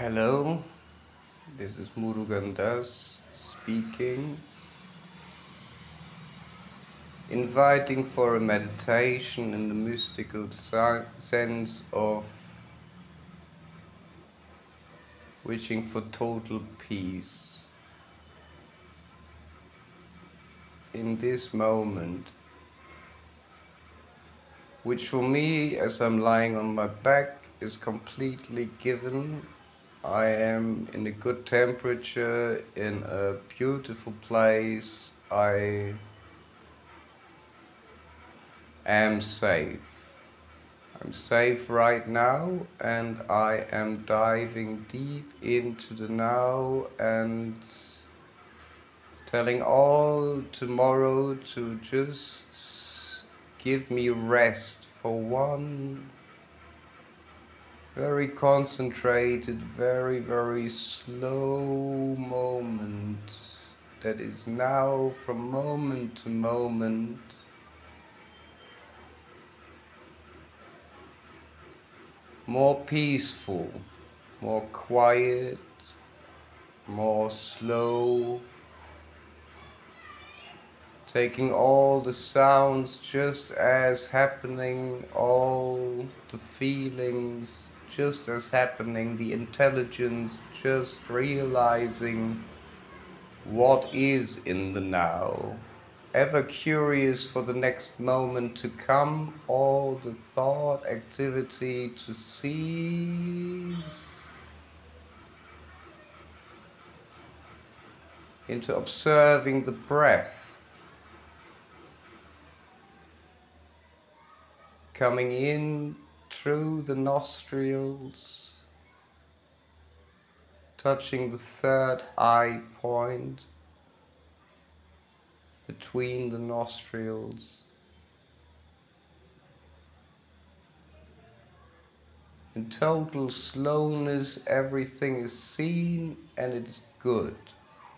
Hello, this is Murugan Dass speaking, inviting for a meditation in the mystical sense of wishing for total peace. In this moment, which for me, as I'm lying on my back, is completely given. I am in a good temperature, in a beautiful place. I am safe. I'm safe right now, and I am diving deep into the now and telling all tomorrow to just give me rest for one very concentrated, very, very slow moment that is now from moment to moment. More peaceful, more quiet, more slow, taking all the sounds just as happening, all the feelings just as happening, the intelligence just realizing what is in the now. Ever curious for the next moment to come, all the thought activity to cease. Into observing the breath coming in through the nostrils, touching the third eye point between the nostrils. In total slowness, everything is seen and it's good.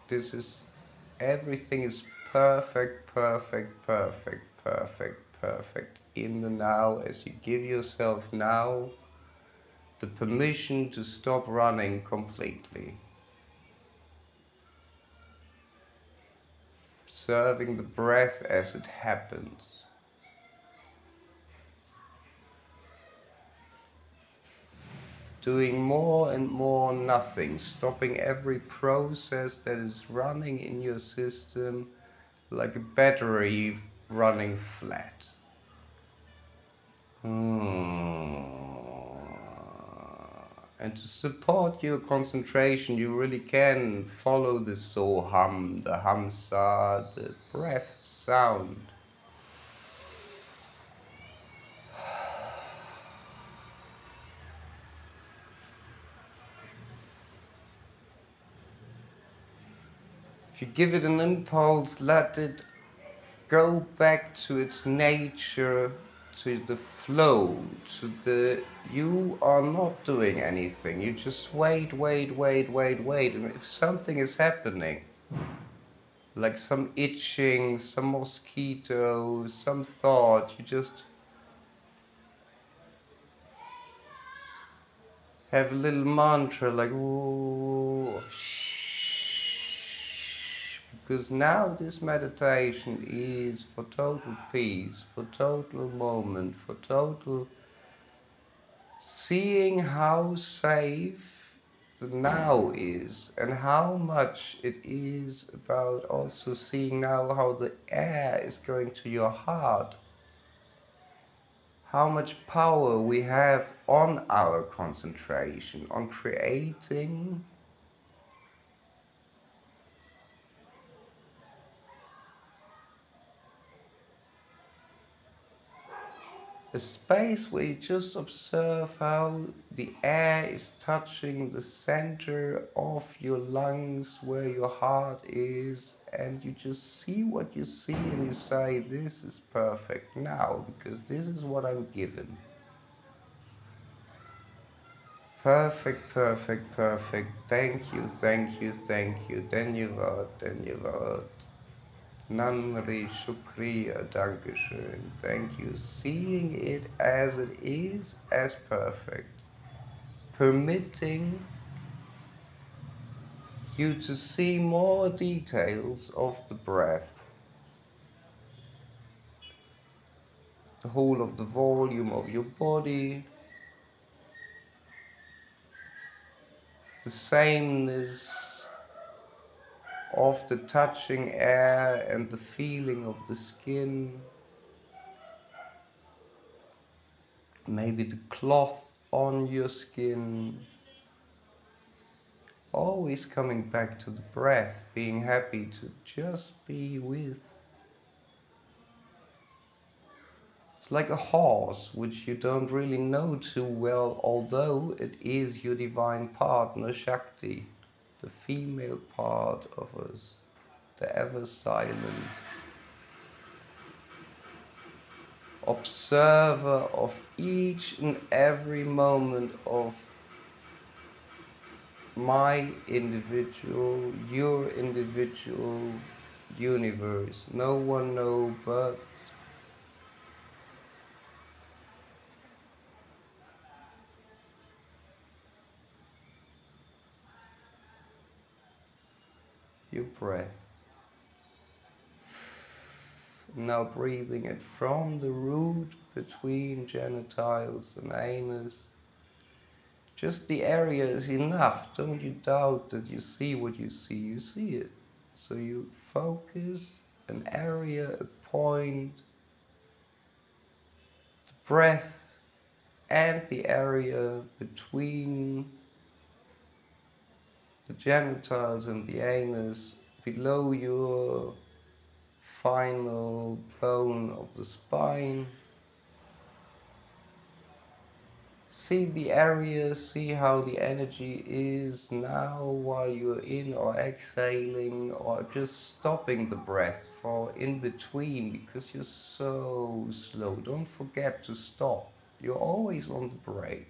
This is everything is perfect, perfect, perfect, perfect, perfect in the now as you give yourself now the permission to stop running completely. Observing the breath as it happens. Doing more and more nothing, stopping every process that is running in your system like a battery running flat. Hmm. And to support your concentration, you really can follow the so hum, the hamsa, the breath sound. If you give it an impulse, let it go back to its nature to the flow, to the you are not doing anything. You just wait, wait, wait, wait, wait. And if something is happening, like some itching, some mosquito, some thought, you just have a little mantra like ooh, because now this meditation is for total peace, for total moment, for total seeing how safe the now is and how much it is about also seeing now how the air is going to your heart. How much power we have on our concentration, on creating a space where you just observe how the air is touching the center of your lungs, where your heart is, and you just see what you see and you say, This is perfect now, because this is what I'm given. Perfect, perfect, perfect. Thank you, thank you, thank you. Then you vote, then you vote. Nanri Shukriya, Dankeschön. Thank you. Seeing it as it is, as perfect. Permitting you to see more details of the breath. The whole of the volume of your body. The sameness of the touching air and the feeling of the skin. Maybe the cloth on your skin always coming back to the breath, being happy to just be with. It's like a horse, which you don't really know too well, although it is your divine partner, Shakti, the female part of us, the ever silent observer of each and every moment of my individual, your individual universe. No one knows but your breath. Now breathing it from the root between genitals and anus just the area is enough. Don't you doubt that you see what you see, you see it. So you focus an area, a point, the breath, and the area between the genitals and the anus below your final bone of the spine. see the area, see how the energy is now while you're in or exhaling or just stopping the breath for in between because you're so slow. Don't forget to stop. You're always on the break.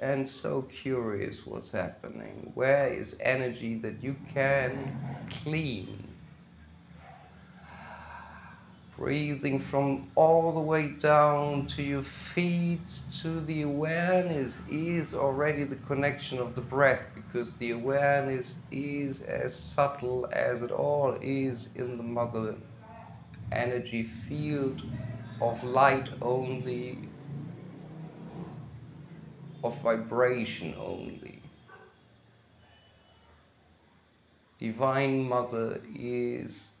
And so curious what's happening. Where is energy that you can clean? Breathing from all the way down to your feet to the awareness is already the connection of the breath because the awareness is as subtle as it all is in the mother energy field of light only, of vibration only. Divine Mother is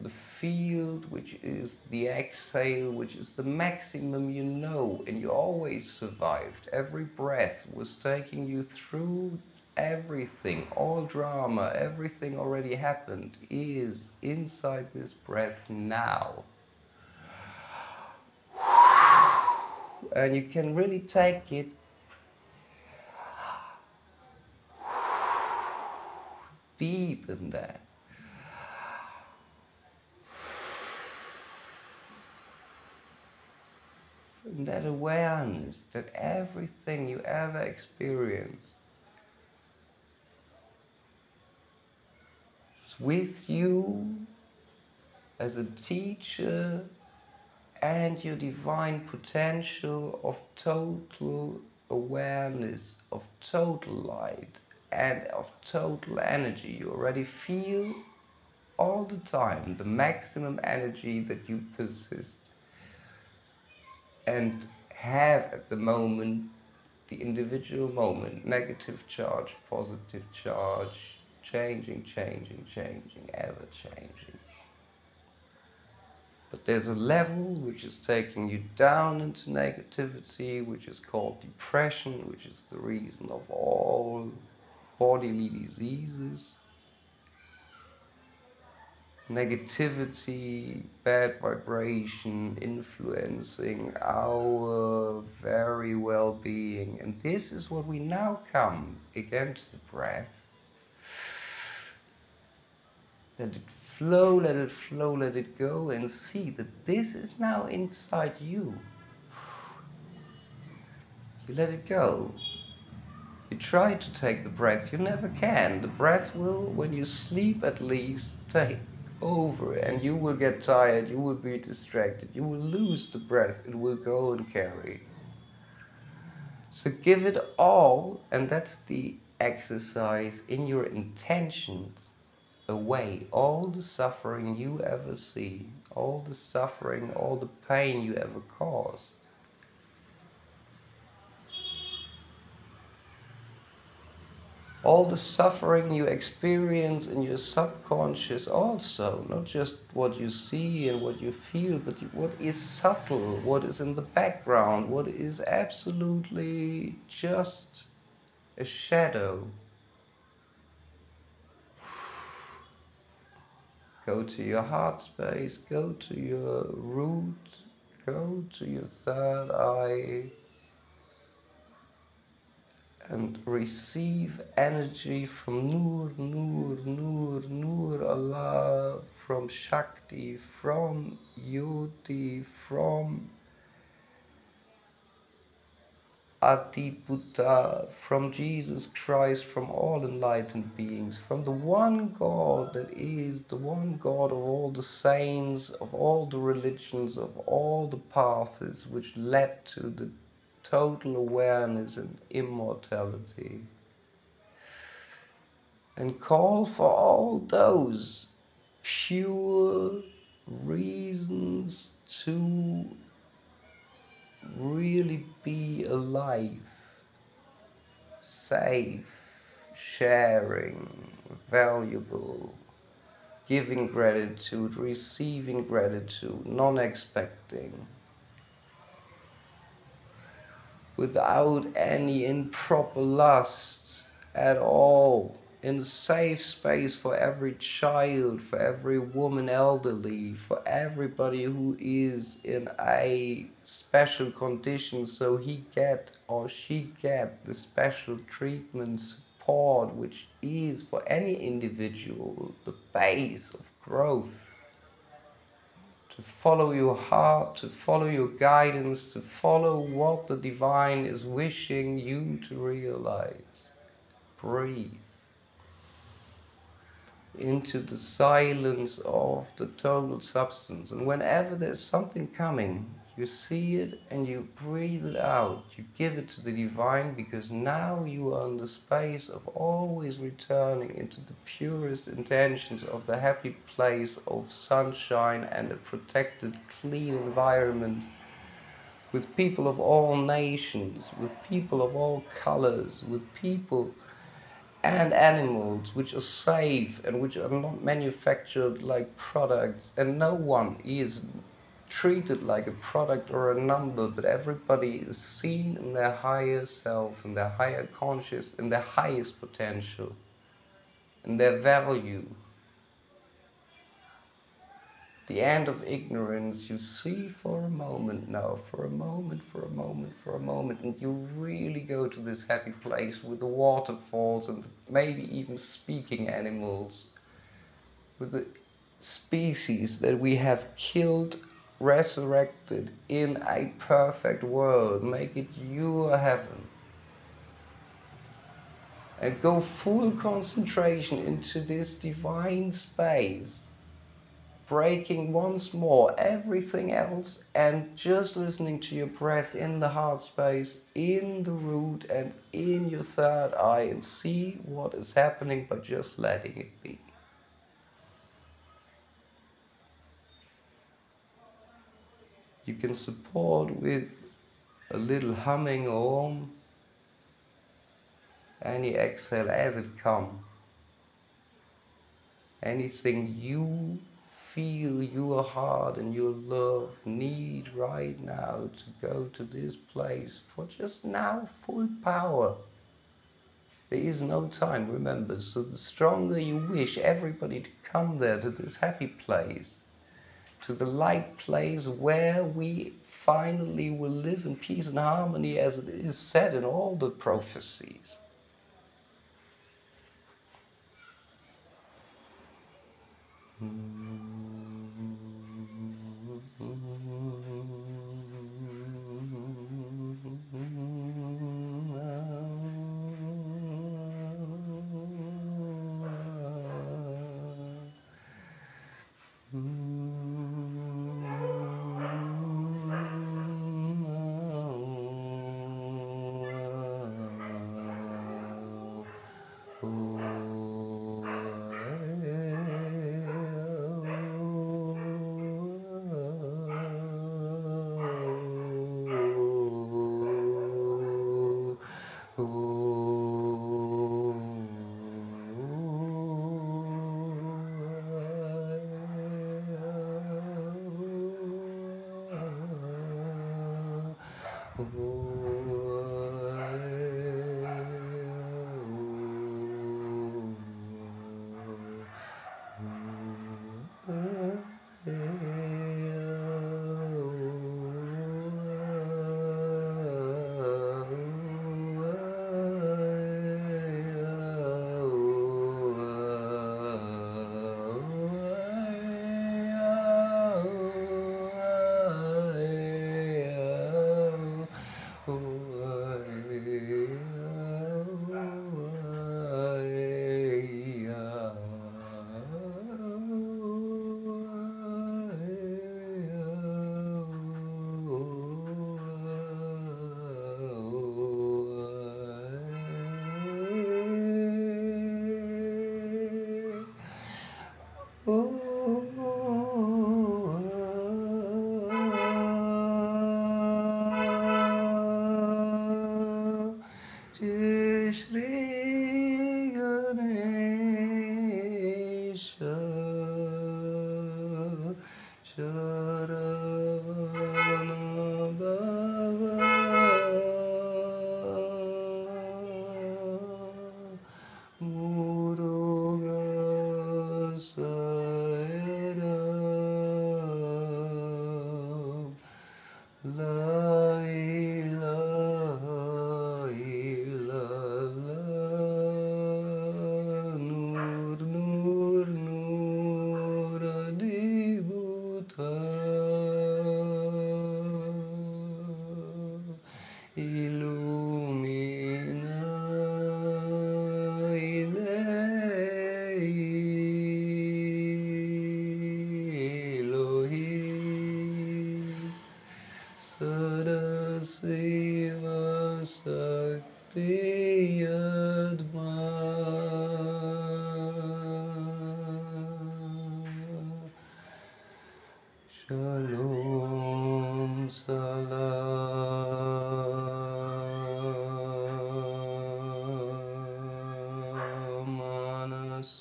the field, which is the exhale, which is the maximum you know, and you always survived. Every breath was taking you through everything, all drama, everything already happened, is inside this breath now. And you can really take it deep in there. And that awareness that everything you ever experienced is with you as a teacher and your divine potential of total awareness, of total light, and of total energy. You already feel all the time the maximum energy that you possess and have at the moment the individual moment negative charge, positive charge, changing, changing, changing, ever changing. But there's a level which is taking you down into negativity, which is called depression, which is the reason of all bodily diseases negativity, bad vibration influencing our very well being. And this is what we now come again to the breath. Let it flow, let it flow, let it go, and see that this is now inside you. You let it go. You try to take the breath, you never can. The breath will, when you sleep at least, take over and you will get tired, you will be distracted, you will lose the breath, it will go and carry. So give it all, and that's the exercise in your intentions away all the suffering you ever see, all the suffering, all the pain you ever caused. all the suffering you experience in your subconscious also not just what you see and what you feel but what is subtle what is in the background what is absolutely just a shadow go to your heart space go to your root go to your third eye and receive energy from Nur, Nur, Nur, Nur Allah, from Shakti, from Yoti, from Adi Buddha, from Jesus Christ, from all enlightened beings, from the one God that is the one God of all the saints, of all the religions, of all the paths which led to the total awareness and immortality. And call for all those pure reasons to really be alive, safe, sharing, valuable, giving gratitude, receiving gratitude, non expecting without any improper lust at all, in a safe space for every child, for every woman elderly, for everybody who is in a special condition, so he get or she get the special treatment support which is for any individual the base of growth to follow your heart, to follow your guidance, to follow what the divine is wishing you to realize. Breathe into the silence of the total substance. And whenever there's something coming, you see it and you breathe it out. You give it to the divine because now you are in the space of always returning into the purest intentions of the happy place of sunshine and a protected, clean environment with people of all nations, with people of all colors, with people and animals which are safe and which are not manufactured like products, and no one is treated like a product or a number, but everybody is seen in their higher self, in their higher conscious, in their highest potential, in their value. The end of ignorance you see for a moment now, for a moment, for a moment, for a moment, and you really go to this happy place with the waterfalls and maybe even speaking animals, with the species that we have killed resurrected in a perfect world. Make it your heaven. And go full concentration into this divine space, breaking once more everything else and just listening to your breath in the heart space, in the root, and in your third eye, and see what is happening by just letting it be. you can support with a little humming om any exhale as it comes anything you feel your heart and your love need right now to go to this place for just now full power there is no time remember so the stronger you wish everybody to come there to this happy place to the light place where we finally will live in peace and harmony as it is said in all the prophecies. Mm.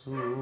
Ooh.